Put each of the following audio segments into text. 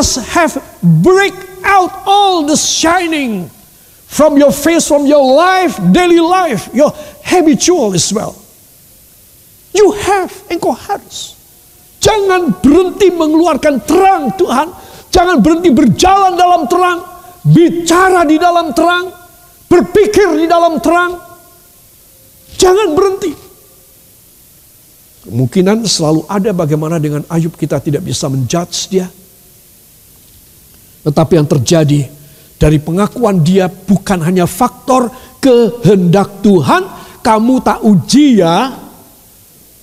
must have break out all the shining from your face, from your life, daily life, your habitual as well. You have, engkau harus. Jangan berhenti mengeluarkan terang Tuhan. Jangan berhenti berjalan dalam terang. Bicara di dalam terang. Berpikir di dalam terang. Jangan berhenti. Kemungkinan selalu ada bagaimana dengan Ayub kita tidak bisa menjudge dia. Tetapi yang terjadi dari pengakuan dia bukan hanya faktor kehendak Tuhan, kamu tak uji ya.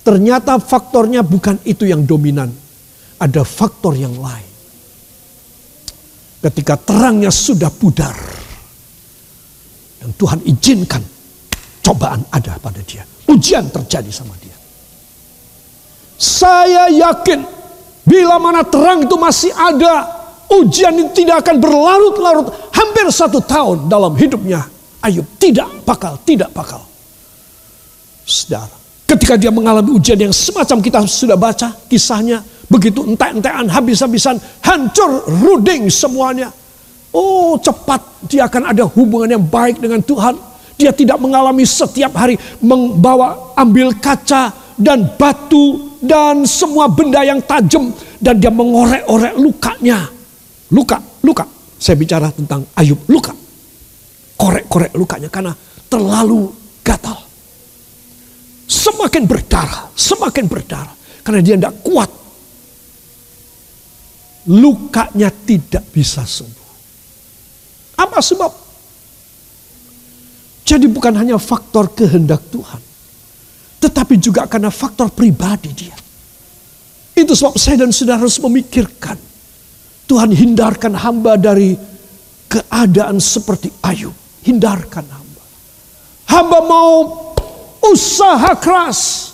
Ternyata faktornya bukan itu yang dominan. Ada faktor yang lain. Ketika terangnya sudah pudar. Dan Tuhan izinkan cobaan ada pada dia. Ujian terjadi sama dia. Saya yakin bila mana terang itu masih ada, ujian itu tidak akan berlarut-larut hampir satu tahun dalam hidupnya. Ayub tidak bakal, tidak bakal. Saudara, ketika dia mengalami ujian yang semacam kita sudah baca kisahnya, begitu entek-entekan, habis-habisan, hancur, ruding semuanya. Oh cepat dia akan ada hubungan yang baik dengan Tuhan. Dia tidak mengalami setiap hari membawa ambil kaca dan batu dan semua benda yang tajam dan dia mengorek-orek lukanya Luka, luka. Saya bicara tentang Ayub, luka. Korek-korek lukanya karena terlalu gatal. Semakin berdarah, semakin berdarah. Karena dia tidak kuat. Lukanya tidak bisa sembuh. Apa sebab? Jadi bukan hanya faktor kehendak Tuhan. Tetapi juga karena faktor pribadi dia. Itu sebab saya dan saudara harus memikirkan Tuhan hindarkan hamba dari keadaan seperti Ayub. Hindarkan hamba. Hamba mau usaha keras.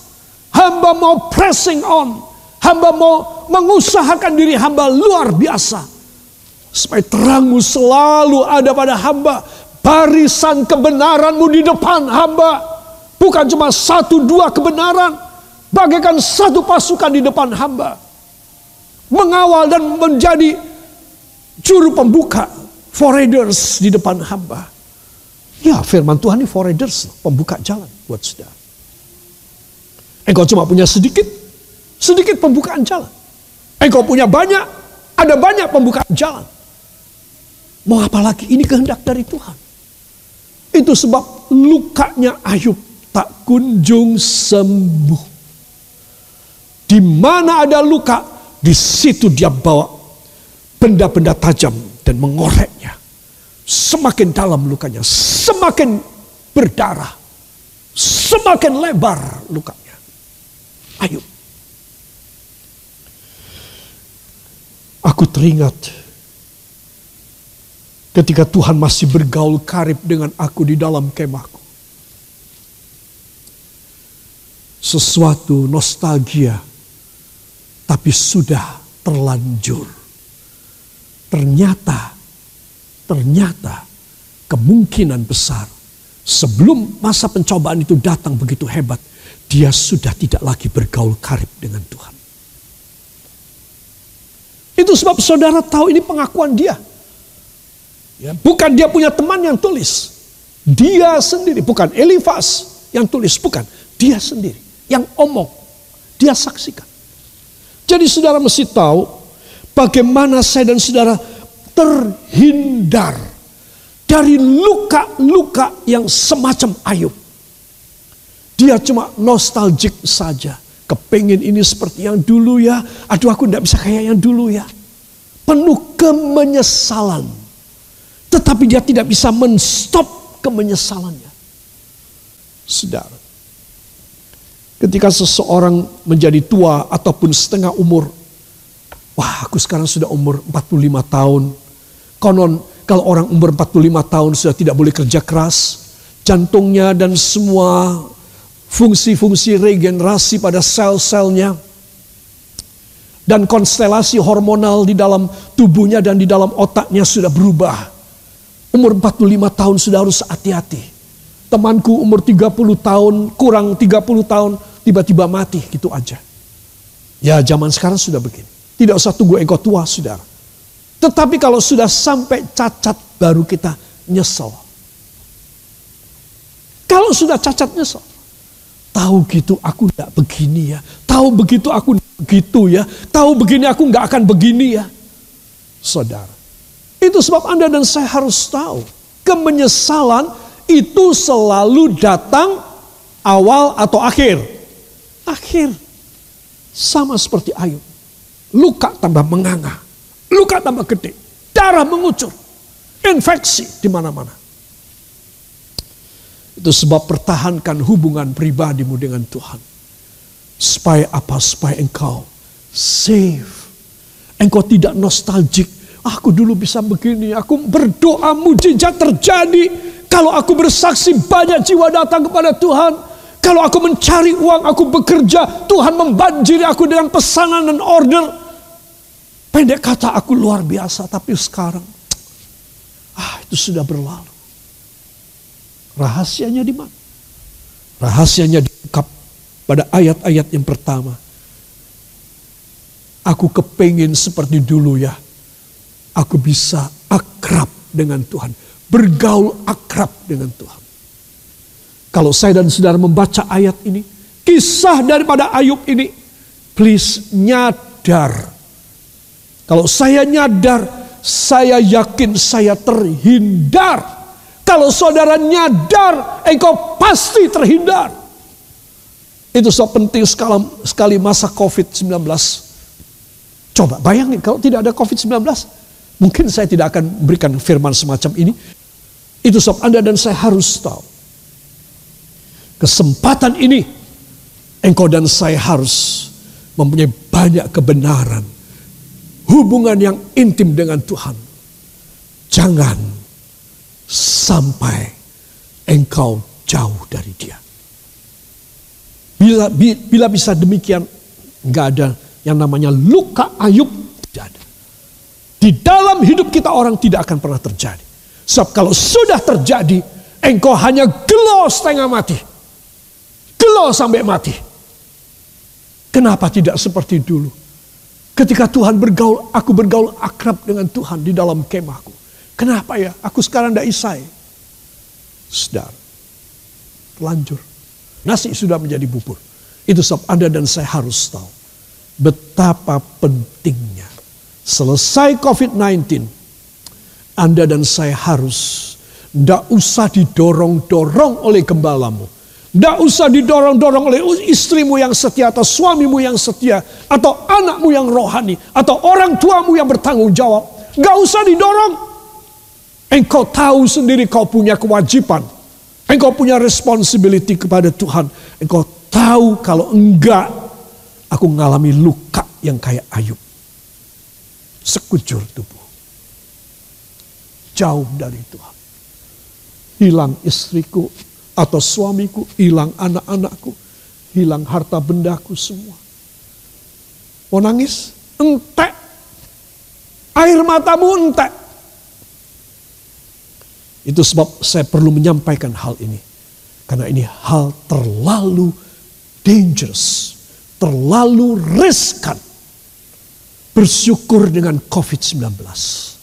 Hamba mau pressing on. Hamba mau mengusahakan diri hamba luar biasa. Supaya terangmu selalu ada pada hamba. Barisan kebenaranmu di depan hamba. Bukan cuma satu dua kebenaran. Bagaikan satu pasukan di depan hamba mengawal dan menjadi juru pembuka foreigners di depan hamba. Ya firman Tuhan ini foreigners, pembuka jalan buat saudara. Engkau cuma punya sedikit, sedikit pembukaan jalan. Engkau punya banyak, ada banyak pembukaan jalan. Mau apa lagi? Ini kehendak dari Tuhan. Itu sebab lukanya Ayub tak kunjung sembuh. Di mana ada luka, di situ dia bawa benda-benda tajam dan mengoreknya. Semakin dalam lukanya, semakin berdarah, semakin lebar lukanya. Ayo. Aku teringat ketika Tuhan masih bergaul karib dengan aku di dalam kemahku. Sesuatu nostalgia tapi sudah terlanjur. Ternyata, ternyata kemungkinan besar sebelum masa pencobaan itu datang begitu hebat, dia sudah tidak lagi bergaul karib dengan Tuhan. Itu sebab saudara tahu ini pengakuan dia. Ya, bukan dia punya teman yang tulis. Dia sendiri, bukan Elifas yang tulis, bukan. Dia sendiri yang omong. Dia saksikan. Jadi saudara mesti tahu bagaimana saya dan saudara terhindar dari luka-luka yang semacam Ayub. Dia cuma nostalgic saja. Kepengen ini seperti yang dulu ya. Aduh aku tidak bisa kayak yang dulu ya. Penuh kemenyesalan. Tetapi dia tidak bisa menstop kemenyesalannya. Saudara. Ketika seseorang menjadi tua ataupun setengah umur. Wah aku sekarang sudah umur 45 tahun. Konon kalau orang umur 45 tahun sudah tidak boleh kerja keras. Jantungnya dan semua fungsi-fungsi regenerasi pada sel-selnya. Dan konstelasi hormonal di dalam tubuhnya dan di dalam otaknya sudah berubah. Umur 45 tahun sudah harus hati-hati. Temanku umur 30 tahun, kurang 30 tahun, tiba-tiba mati gitu aja. Ya zaman sekarang sudah begini. Tidak usah tunggu engkau tua saudara. Tetapi kalau sudah sampai cacat baru kita nyesel. Kalau sudah cacat nyesel. Tahu gitu aku tidak begini ya. Tahu begitu aku begitu ya. Tahu begini aku nggak akan begini ya. Saudara. Itu sebab Anda dan saya harus tahu. Kemenyesalan itu selalu datang awal atau akhir. Akhir. Sama seperti Ayub. Luka tambah menganga. Luka tambah gede. Darah mengucur. Infeksi di mana-mana. Itu sebab pertahankan hubungan pribadimu dengan Tuhan. Supaya apa? Supaya engkau safe. Engkau tidak nostalgic Aku dulu bisa begini, aku berdoa mujizat terjadi. Kalau aku bersaksi banyak jiwa datang kepada Tuhan. Kalau aku mencari uang, aku bekerja. Tuhan membanjiri aku dengan pesanan dan order. Pendek kata aku luar biasa, tapi sekarang ah itu sudah berlalu. Rahasianya di mana? Rahasianya diungkap pada ayat-ayat yang pertama. Aku kepingin seperti dulu ya aku bisa akrab dengan Tuhan. Bergaul akrab dengan Tuhan. Kalau saya dan saudara membaca ayat ini, kisah daripada Ayub ini, please nyadar. Kalau saya nyadar, saya yakin saya terhindar. Kalau saudara nyadar, engkau pasti terhindar. Itu so penting sekali, sekali masa COVID-19. Coba bayangin kalau tidak ada COVID-19, Mungkin saya tidak akan berikan firman semacam ini. Itu sebab Anda dan saya harus tahu. Kesempatan ini, engkau dan saya harus mempunyai banyak kebenaran. Hubungan yang intim dengan Tuhan. Jangan sampai engkau jauh dari dia. Bila, bila bisa demikian, nggak ada yang namanya luka ayub, tidak ada. Di dalam hidup kita orang tidak akan pernah terjadi. Sebab kalau sudah terjadi, engkau hanya gelo setengah mati. Gelo sampai mati. Kenapa tidak seperti dulu? Ketika Tuhan bergaul, aku bergaul akrab dengan Tuhan di dalam kemahku. Kenapa ya? Aku sekarang tidak isai. Sedar. Lanjur. Nasi sudah menjadi bubur. Itu sebab Anda dan saya harus tahu. Betapa pentingnya Selesai COVID-19, Anda dan saya harus tidak usah didorong-dorong oleh gembalamu. Tidak usah didorong-dorong oleh istrimu yang setia atau suamimu yang setia. Atau anakmu yang rohani. Atau orang tuamu yang bertanggung jawab. Gak usah didorong. Engkau tahu sendiri kau punya kewajiban. Engkau punya responsibility kepada Tuhan. Engkau tahu kalau enggak aku mengalami luka yang kayak Ayub sekujur tubuh. Jauh dari Tuhan. Hilang istriku atau suamiku, hilang anak-anakku, hilang harta bendaku semua. Mau nangis? Entek. Air matamu entek. Itu sebab saya perlu menyampaikan hal ini. Karena ini hal terlalu dangerous, terlalu riskan bersyukur dengan COVID-19.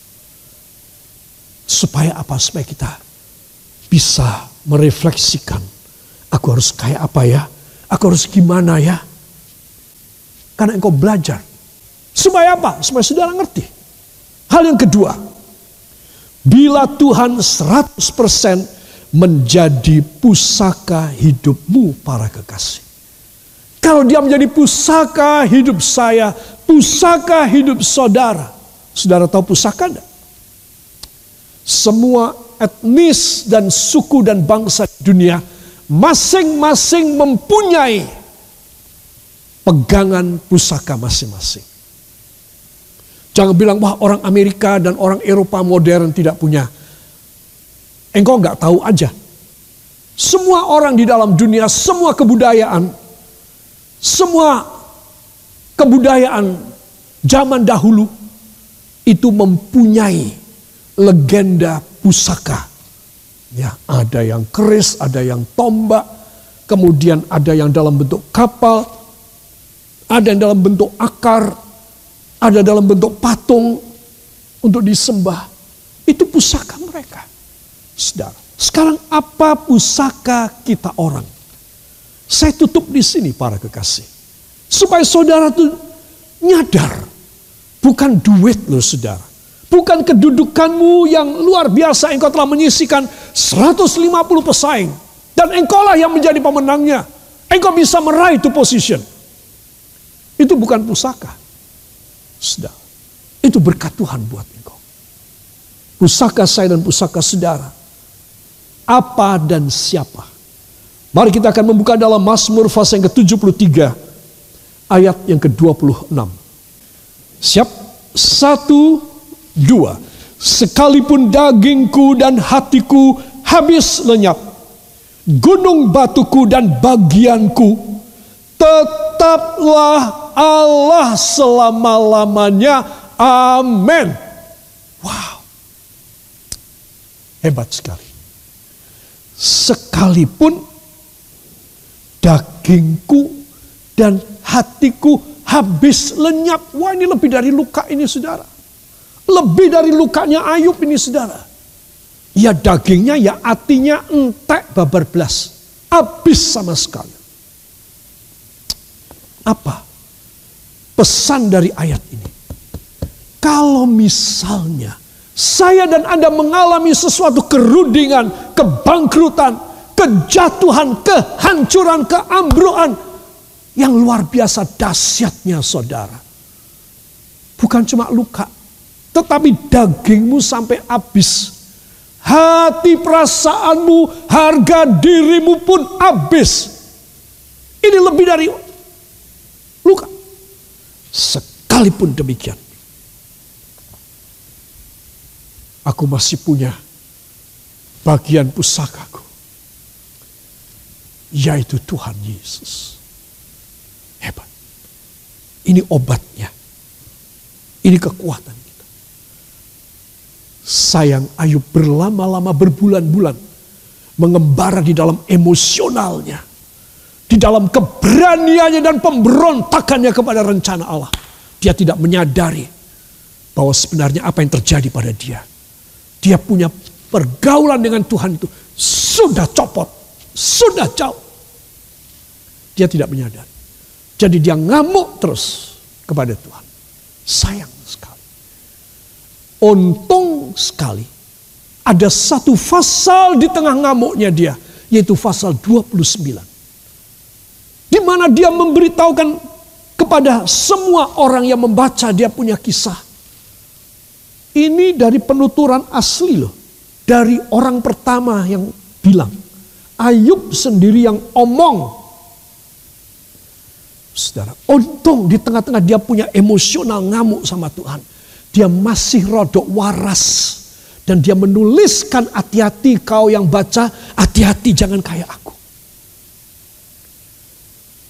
Supaya apa? Supaya kita bisa merefleksikan. Aku harus kayak apa ya? Aku harus gimana ya? Karena engkau belajar. Supaya apa? Supaya saudara ngerti. Hal yang kedua. Bila Tuhan 100% menjadi pusaka hidupmu para kekasih. Kalau dia menjadi pusaka hidup saya, pusaka hidup saudara. Saudara tahu pusaka enggak? Semua etnis dan suku dan bangsa dunia masing-masing mempunyai pegangan pusaka masing-masing. Jangan bilang wah orang Amerika dan orang Eropa modern tidak punya. Engkau nggak tahu aja. Semua orang di dalam dunia, semua kebudayaan, semua kebudayaan zaman dahulu itu mempunyai legenda pusaka. Ya, ada yang keris, ada yang tombak. kemudian ada yang dalam bentuk kapal, ada yang dalam bentuk akar, ada dalam bentuk patung untuk disembah. Itu pusaka mereka. Saudara, sekarang apa pusaka kita orang? Saya tutup di sini para kekasih. Supaya saudara tuh nyadar. Bukan duit loh saudara. Bukan kedudukanmu yang luar biasa engkau telah menyisikan 150 pesaing. Dan engkaulah yang menjadi pemenangnya. Engkau bisa meraih itu position. Itu bukan pusaka. Sudah. Itu berkat Tuhan buat engkau. Pusaka saya dan pusaka saudara. Apa dan siapa? Mari kita akan membuka dalam Mazmur fase yang ke-73 ayat yang ke-26. Siap? Satu, dua. Sekalipun dagingku dan hatiku habis lenyap. Gunung batuku dan bagianku tetaplah Allah selama-lamanya. Amin. Wow. Hebat sekali. Sekalipun dagingku dan hatiku habis lenyap. Wah ini lebih dari luka ini saudara. Lebih dari lukanya Ayub ini saudara. Ya dagingnya ya hatinya entek babar belas. Habis sama sekali. Apa? pesan dari ayat ini. Kalau misalnya saya dan Anda mengalami sesuatu kerudingan, kebangkrutan, kejatuhan, kehancuran, keambruan yang luar biasa dahsyatnya saudara. Bukan cuma luka, tetapi dagingmu sampai habis. Hati perasaanmu, harga dirimu pun habis. Ini lebih dari luka. Sekalipun demikian, aku masih punya bagian pusakaku, yaitu Tuhan Yesus. Hebat. Ini obatnya. Ini kekuatan. Sayang Ayub berlama-lama berbulan-bulan mengembara di dalam emosionalnya di dalam keberaniannya dan pemberontakannya kepada rencana Allah. Dia tidak menyadari bahwa sebenarnya apa yang terjadi pada dia. Dia punya pergaulan dengan Tuhan itu sudah copot, sudah jauh. Dia tidak menyadari. Jadi dia ngamuk terus kepada Tuhan. Sayang. Untung sekali. Ada satu pasal di tengah ngamuknya dia. Yaitu pasal 29 di mana dia memberitahukan kepada semua orang yang membaca dia punya kisah. Ini dari penuturan asli loh. Dari orang pertama yang bilang. Ayub sendiri yang omong. Saudara, untung di tengah-tengah dia punya emosional ngamuk sama Tuhan. Dia masih rodok waras. Dan dia menuliskan hati-hati kau yang baca, hati-hati jangan kayak aku.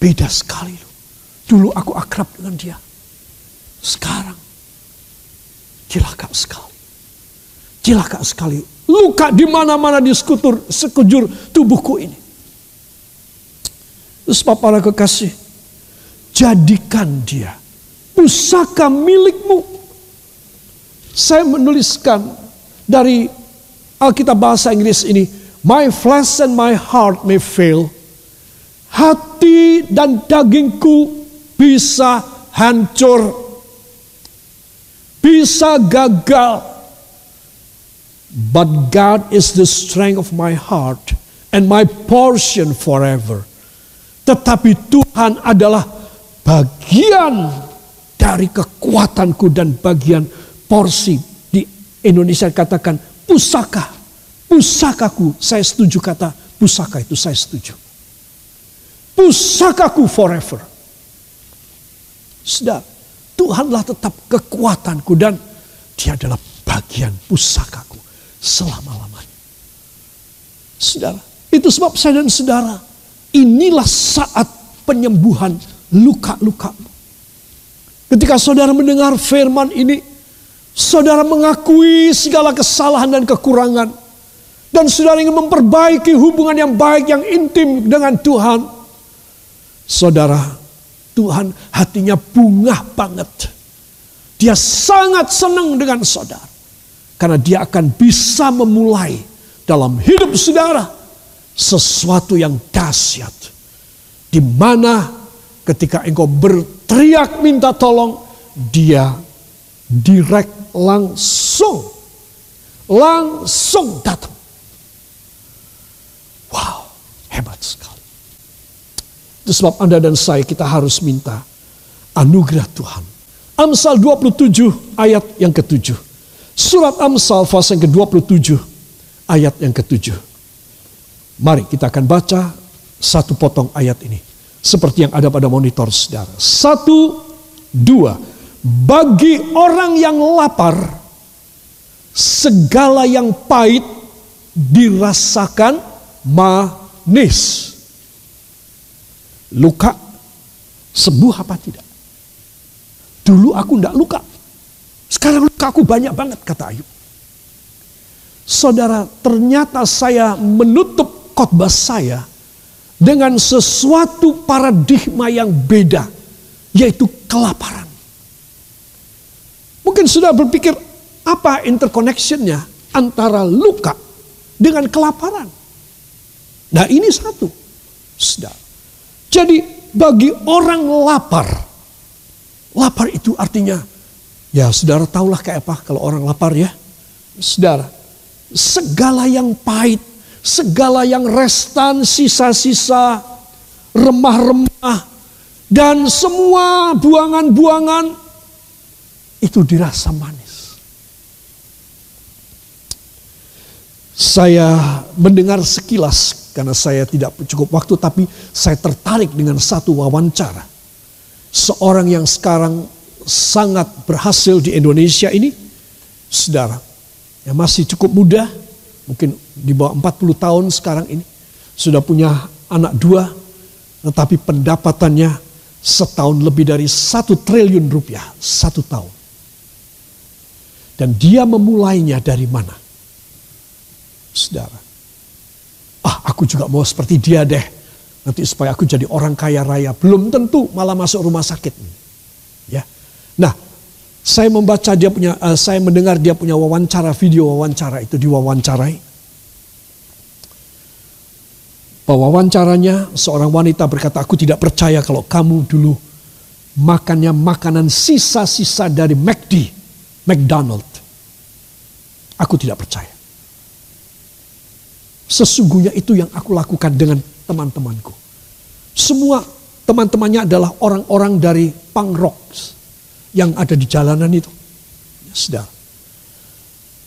Beda sekali loh. Dulu aku akrab dengan dia. Sekarang cilaka sekali. Cilaka sekali. Luka di mana-mana di sekutur, sekujur tubuhku ini. Terus para kekasih, jadikan dia pusaka milikmu. Saya menuliskan dari Alkitab bahasa Inggris ini, My flesh and my heart may fail, hati dan dagingku bisa hancur, bisa gagal. But God is the strength of my heart and my portion forever. Tetapi Tuhan adalah bagian dari kekuatanku dan bagian porsi. Di Indonesia katakan pusaka. Pusakaku, saya setuju kata pusaka itu saya setuju pusakaku forever. Sudah, Tuhanlah tetap kekuatanku dan dia adalah bagian pusakaku selama-lamanya. Saudara, itu sebab saya dan saudara, inilah saat penyembuhan luka-lukamu. Ketika saudara mendengar firman ini, saudara mengakui segala kesalahan dan kekurangan. dan saudara ingin memperbaiki hubungan yang baik, yang intim dengan Tuhan, saudara, Tuhan hatinya bunga banget. Dia sangat senang dengan saudara. Karena dia akan bisa memulai dalam hidup saudara sesuatu yang dahsyat. Di mana ketika engkau berteriak minta tolong, dia direct langsung langsung datang. Wow, hebat sekali. Itu sebab Anda dan saya kita harus minta anugerah Tuhan. Amsal 27 ayat yang ketujuh. Surat Amsal pasal yang ke-27 ayat yang ketujuh. Mari kita akan baca satu potong ayat ini. Seperti yang ada pada monitor saudara. Satu, dua. Bagi orang yang lapar, segala yang pahit dirasakan manis. Luka sembuh apa tidak? Dulu aku tidak luka. Sekarang luka aku banyak banget kata Ayub. Saudara, ternyata saya menutup khotbah saya dengan sesuatu paradigma yang beda, yaitu kelaparan. Mungkin sudah berpikir, apa interconnectionnya antara luka dengan kelaparan? Nah ini satu. Sudah. Jadi bagi orang lapar, lapar itu artinya, ya saudara tahulah kayak apa kalau orang lapar ya. Saudara, segala yang pahit, segala yang restan, sisa-sisa, remah-remah, dan semua buangan-buangan itu dirasa manis. Saya mendengar sekilas karena saya tidak cukup waktu tapi saya tertarik dengan satu wawancara. Seorang yang sekarang sangat berhasil di Indonesia ini, saudara, yang masih cukup muda, mungkin di bawah 40 tahun sekarang ini, sudah punya anak dua, tetapi pendapatannya setahun lebih dari satu triliun rupiah, satu tahun. Dan dia memulainya dari mana? Saudara. Ah, aku juga mau seperti dia deh. Nanti supaya aku jadi orang kaya raya. Belum tentu malah masuk rumah sakit. Ya. Nah, saya membaca dia punya, uh, saya mendengar dia punya wawancara, video wawancara itu diwawancarai. Wawancaranya seorang wanita berkata, aku tidak percaya kalau kamu dulu makannya makanan sisa-sisa dari McD, McDonald. Aku tidak percaya. Sesungguhnya itu yang aku lakukan dengan teman-temanku. Semua teman-temannya adalah orang-orang dari punk rock yang ada di jalanan itu. Ya, sudah.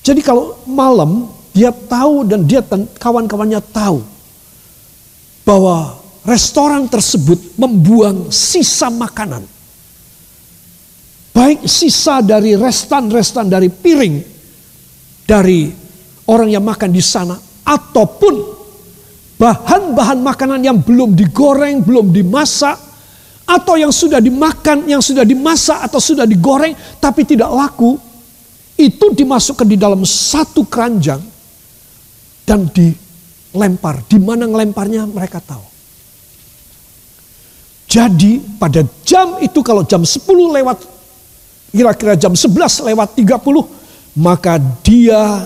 Jadi kalau malam dia tahu dan dia kawan-kawannya tahu bahwa restoran tersebut membuang sisa makanan. Baik sisa dari restan-restan dari piring dari orang yang makan di sana ataupun bahan-bahan makanan yang belum digoreng, belum dimasak, atau yang sudah dimakan, yang sudah dimasak atau sudah digoreng tapi tidak laku, itu dimasukkan di dalam satu keranjang dan dilempar. Di mana ngelemparnya mereka tahu. Jadi pada jam itu kalau jam 10 lewat kira-kira jam 11 lewat 30 maka dia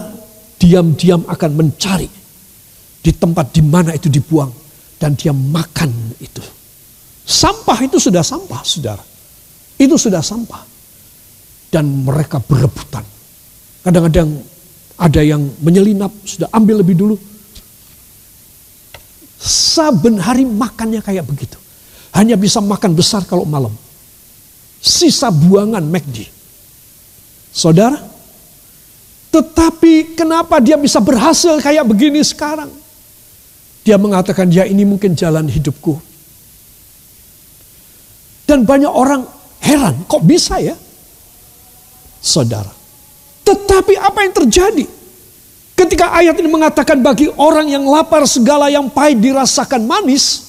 diam-diam akan mencari di tempat di mana itu dibuang dan dia makan itu. Sampah itu sudah sampah, saudara. Itu sudah sampah. Dan mereka berebutan. Kadang-kadang ada yang menyelinap, sudah ambil lebih dulu. Saben hari makannya kayak begitu. Hanya bisa makan besar kalau malam. Sisa buangan McD. Saudara, tetapi kenapa dia bisa berhasil kayak begini sekarang? Dia mengatakan, ya ini mungkin jalan hidupku. Dan banyak orang heran, kok bisa ya? Saudara. Tetapi apa yang terjadi? Ketika ayat ini mengatakan bagi orang yang lapar segala yang pahit dirasakan manis.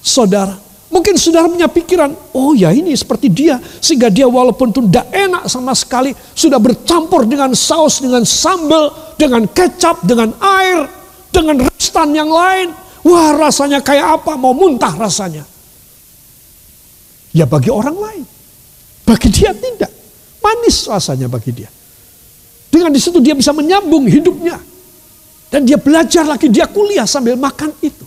Saudara, Mungkin saudara punya pikiran, oh ya ini seperti dia. Sehingga dia walaupun itu tidak enak sama sekali. Sudah bercampur dengan saus, dengan sambal, dengan kecap, dengan air. dengan restan yang lain. Wah rasanya kayak apa, mau muntah rasanya. Ya bagi orang lain. Bagi dia tidak. Manis rasanya bagi dia. Dengan di situ dia bisa menyambung hidupnya. Dan dia belajar lagi, dia kuliah sambil makan itu.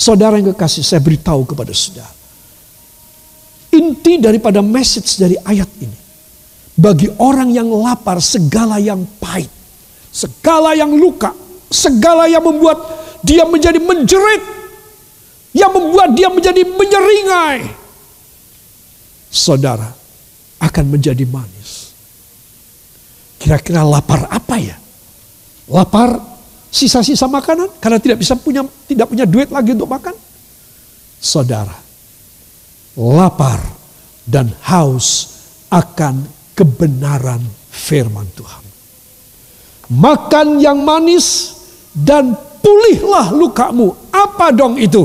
Saudara yang kekasih, saya beritahu kepada saudara. Inti daripada message dari ayat ini. Bagi orang yang lapar, segala yang pahit. Segala yang luka. Segala yang membuat dia menjadi menjerit. Yang membuat dia menjadi menyeringai. Saudara akan menjadi manis. Kira-kira lapar apa ya? Lapar sisa-sisa makanan karena tidak bisa punya tidak punya duit lagi untuk makan. Saudara, lapar dan haus akan kebenaran firman Tuhan. Makan yang manis dan pulihlah lukamu. Apa dong itu?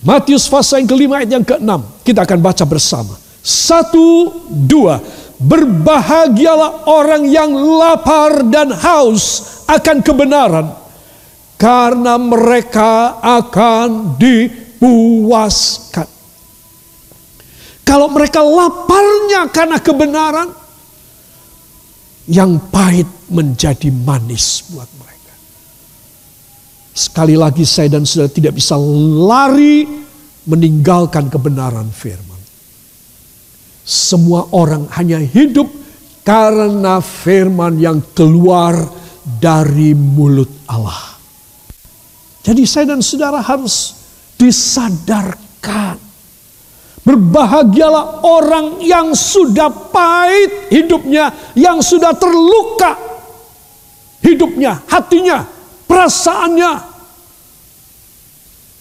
Matius pasal yang kelima ayat yang keenam. Kita akan baca bersama. Satu, dua. Berbahagialah orang yang lapar dan haus akan kebenaran. Karena mereka akan dipuaskan. Kalau mereka laparnya karena kebenaran, yang pahit menjadi manis buat mereka. Sekali lagi saya dan saudara tidak bisa lari meninggalkan kebenaran firman. Semua orang hanya hidup karena firman yang keluar dari mulut Allah. Jadi saya dan saudara harus disadarkan. Berbahagialah orang yang sudah pahit hidupnya, yang sudah terluka hidupnya, hatinya, perasaannya.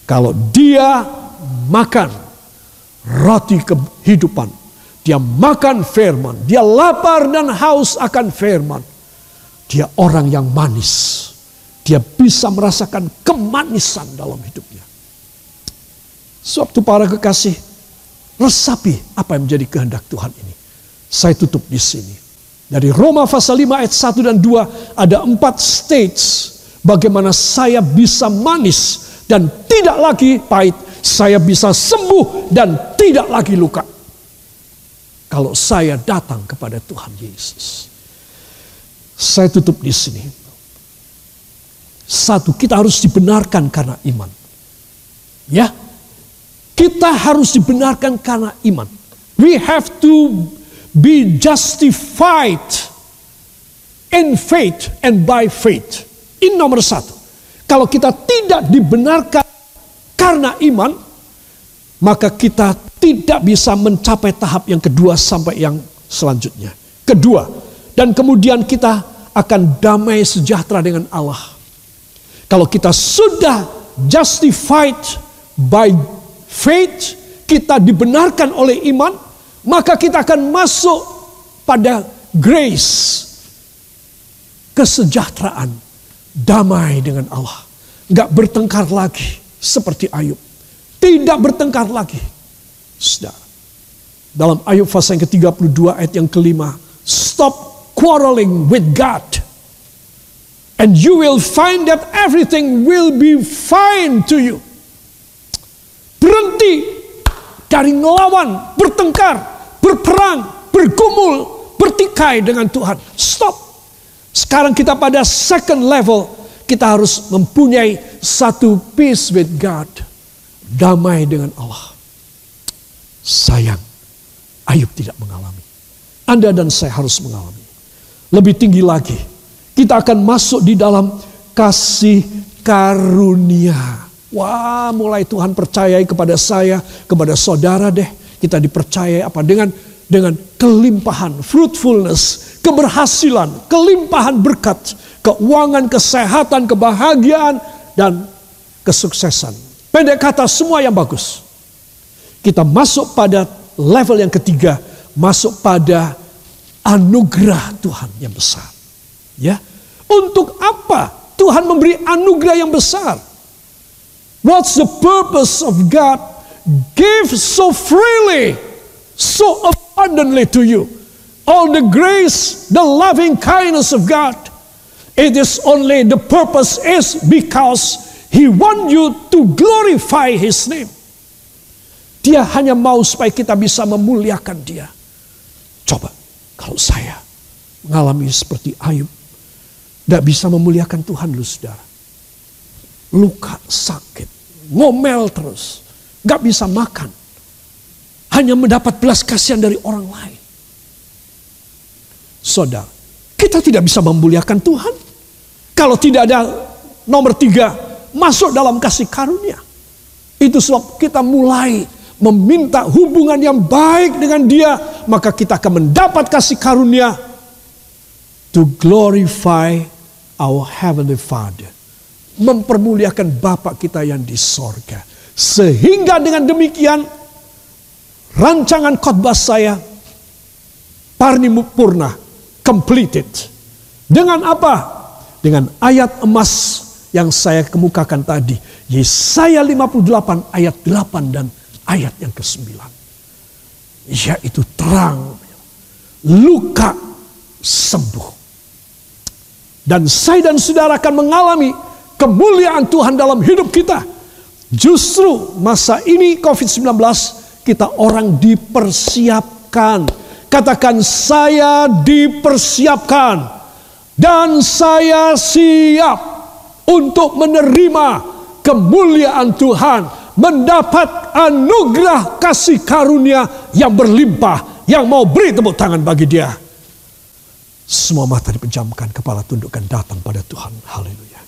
Kalau dia makan roti kehidupan, dia makan firman. Dia lapar dan haus akan firman. Dia orang yang manis. Dia bisa merasakan kemanisan dalam hidupnya. Suatu para kekasih, resapi apa yang menjadi kehendak Tuhan ini. Saya tutup di sini. Dari Roma pasal 5 ayat 1 dan 2 ada empat stage bagaimana saya bisa manis dan tidak lagi pahit. Saya bisa sembuh dan tidak lagi luka kalau saya datang kepada Tuhan Yesus. Saya tutup di sini. Satu, kita harus dibenarkan karena iman. Ya, kita harus dibenarkan karena iman. We have to be justified in faith and by faith. Ini nomor satu. Kalau kita tidak dibenarkan karena iman, maka kita tidak bisa mencapai tahap yang kedua sampai yang selanjutnya. Kedua, dan kemudian kita akan damai sejahtera dengan Allah. Kalau kita sudah justified by faith, kita dibenarkan oleh iman, maka kita akan masuk pada grace, kesejahteraan, damai dengan Allah. Gak bertengkar lagi seperti Ayub. Tidak bertengkar lagi Saudara. Dalam Ayub pasal yang ke-32 ayat yang kelima. Stop quarreling with God. And you will find that everything will be fine to you. Berhenti dari ngelawan, bertengkar, berperang, bergumul, bertikai dengan Tuhan. Stop. Sekarang kita pada second level. Kita harus mempunyai satu peace with God. Damai dengan Allah. Sayang, Ayub tidak mengalami. Anda dan saya harus mengalami. Lebih tinggi lagi, kita akan masuk di dalam kasih karunia. Wah, mulai Tuhan percayai kepada saya, kepada saudara deh. Kita dipercayai apa dengan dengan kelimpahan, fruitfulness, keberhasilan, kelimpahan berkat, keuangan, kesehatan, kebahagiaan, dan kesuksesan. Pendek kata semua yang bagus. Kita masuk pada level yang ketiga, masuk pada anugerah Tuhan yang besar. Ya. Untuk apa Tuhan memberi anugerah yang besar? What's the purpose of God give so freely, so abundantly to you? All the grace, the loving kindness of God. It is only the purpose is because he want you to glorify his name. Dia hanya mau supaya kita bisa memuliakan dia. Coba kalau saya mengalami seperti Ayub. Tidak bisa memuliakan Tuhan lu saudara. Luka, sakit, ngomel terus. Gak bisa makan. Hanya mendapat belas kasihan dari orang lain. Saudara, kita tidak bisa memuliakan Tuhan kalau tidak ada nomor tiga, masuk dalam kasih karunia. Itu sebab kita mulai meminta hubungan yang baik dengan dia. Maka kita akan mendapat kasih karunia. To glorify our heavenly Father. Mempermuliakan Bapak kita yang di sorga. Sehingga dengan demikian rancangan khotbah saya parni purna completed. Dengan apa? dengan ayat emas yang saya kemukakan tadi. Yesaya 58 ayat 8 dan ayat yang ke-9. Yaitu terang, luka sembuh. Dan saya dan saudara akan mengalami kemuliaan Tuhan dalam hidup kita. Justru masa ini COVID-19 kita orang dipersiapkan. Katakan saya dipersiapkan dan saya siap untuk menerima kemuliaan Tuhan, mendapat anugerah kasih karunia yang berlimpah, yang mau beri tepuk tangan bagi dia. Semua mata dipejamkan, kepala tundukkan datang pada Tuhan. Haleluya.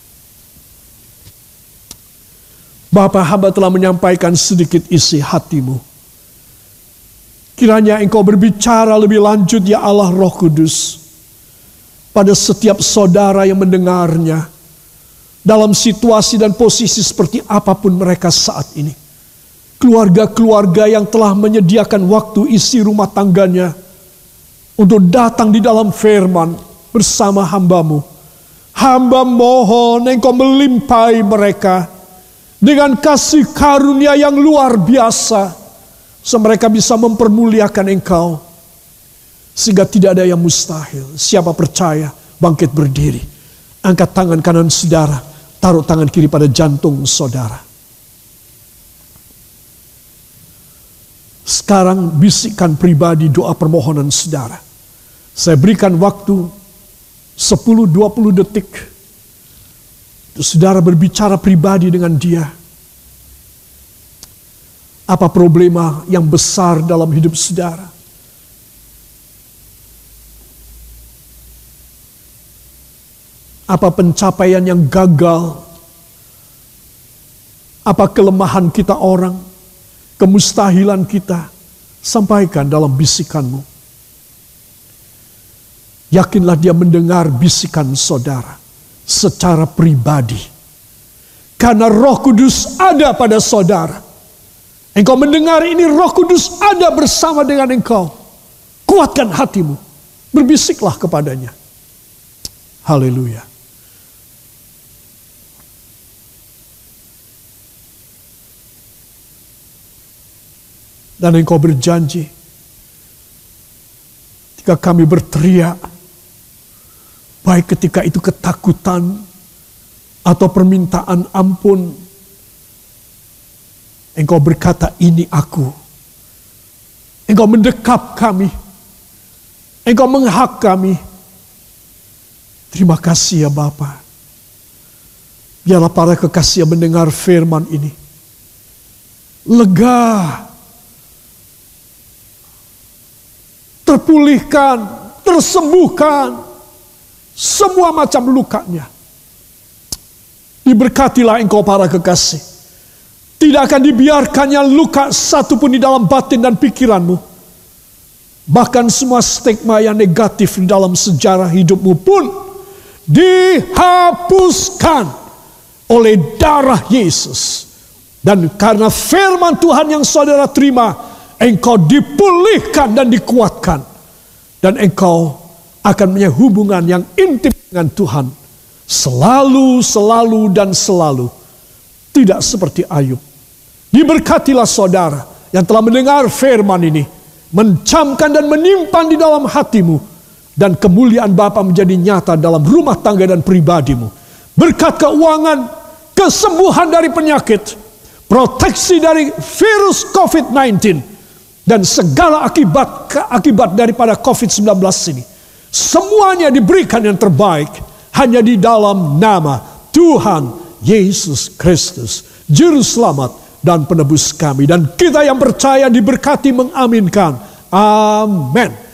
Bapak hamba telah menyampaikan sedikit isi hatimu. Kiranya engkau berbicara lebih lanjut ya Allah Roh Kudus pada setiap saudara yang mendengarnya dalam situasi dan posisi seperti apa pun mereka saat ini. Keluarga-keluarga yang telah menyediakan waktu isi rumah tangganya untuk datang di dalam firman bersama hambamu. Hamba mohon engkau melimpai mereka dengan kasih karunia yang luar biasa. Semereka bisa mempermuliakan engkau sehingga tidak ada yang mustahil. Siapa percaya, bangkit berdiri. Angkat tangan kanan saudara, taruh tangan kiri pada jantung saudara. Sekarang bisikan pribadi doa permohonan saudara. Saya berikan waktu 10-20 detik. Saudara berbicara pribadi dengan dia. Apa problema yang besar dalam hidup saudara? Apa pencapaian yang gagal, apa kelemahan kita orang, kemustahilan kita, sampaikan dalam bisikanmu. Yakinlah dia mendengar bisikan saudara secara pribadi. Karena roh kudus ada pada saudara. Engkau mendengar ini roh kudus ada bersama dengan engkau. Kuatkan hatimu. Berbisiklah kepadanya. Haleluya. Dan engkau berjanji, ketika kami berteriak, baik ketika itu ketakutan atau permintaan ampun, engkau berkata, ini aku. Engkau mendekap kami. Engkau menghak kami. Terima kasih ya Bapa. Biarlah para kekasih mendengar firman ini. Lega terpulihkan, tersembuhkan semua macam lukanya. Diberkatilah engkau para kekasih. Tidak akan dibiarkannya luka satu pun di dalam batin dan pikiranmu. Bahkan semua stigma yang negatif di dalam sejarah hidupmu pun dihapuskan oleh darah Yesus. Dan karena firman Tuhan yang saudara terima, engkau dipulihkan dan dikuatkan. Dan engkau akan punya hubungan yang intim dengan Tuhan. Selalu, selalu, dan selalu. Tidak seperti Ayub. Diberkatilah saudara yang telah mendengar firman ini. Mencamkan dan menyimpan di dalam hatimu. dan kemuliaan Bapa menjadi nyata dalam rumah tangga dan pribadimu. Berkat keuangan, kesembuhan dari penyakit, proteksi dari virus COVID-19, dan segala akibat akibat daripada COVID-19 ini. Semuanya diberikan yang terbaik hanya di dalam nama Tuhan Yesus Kristus, Juru Selamat dan Penebus kami. Dan kita yang percaya diberkati mengaminkan. Amin.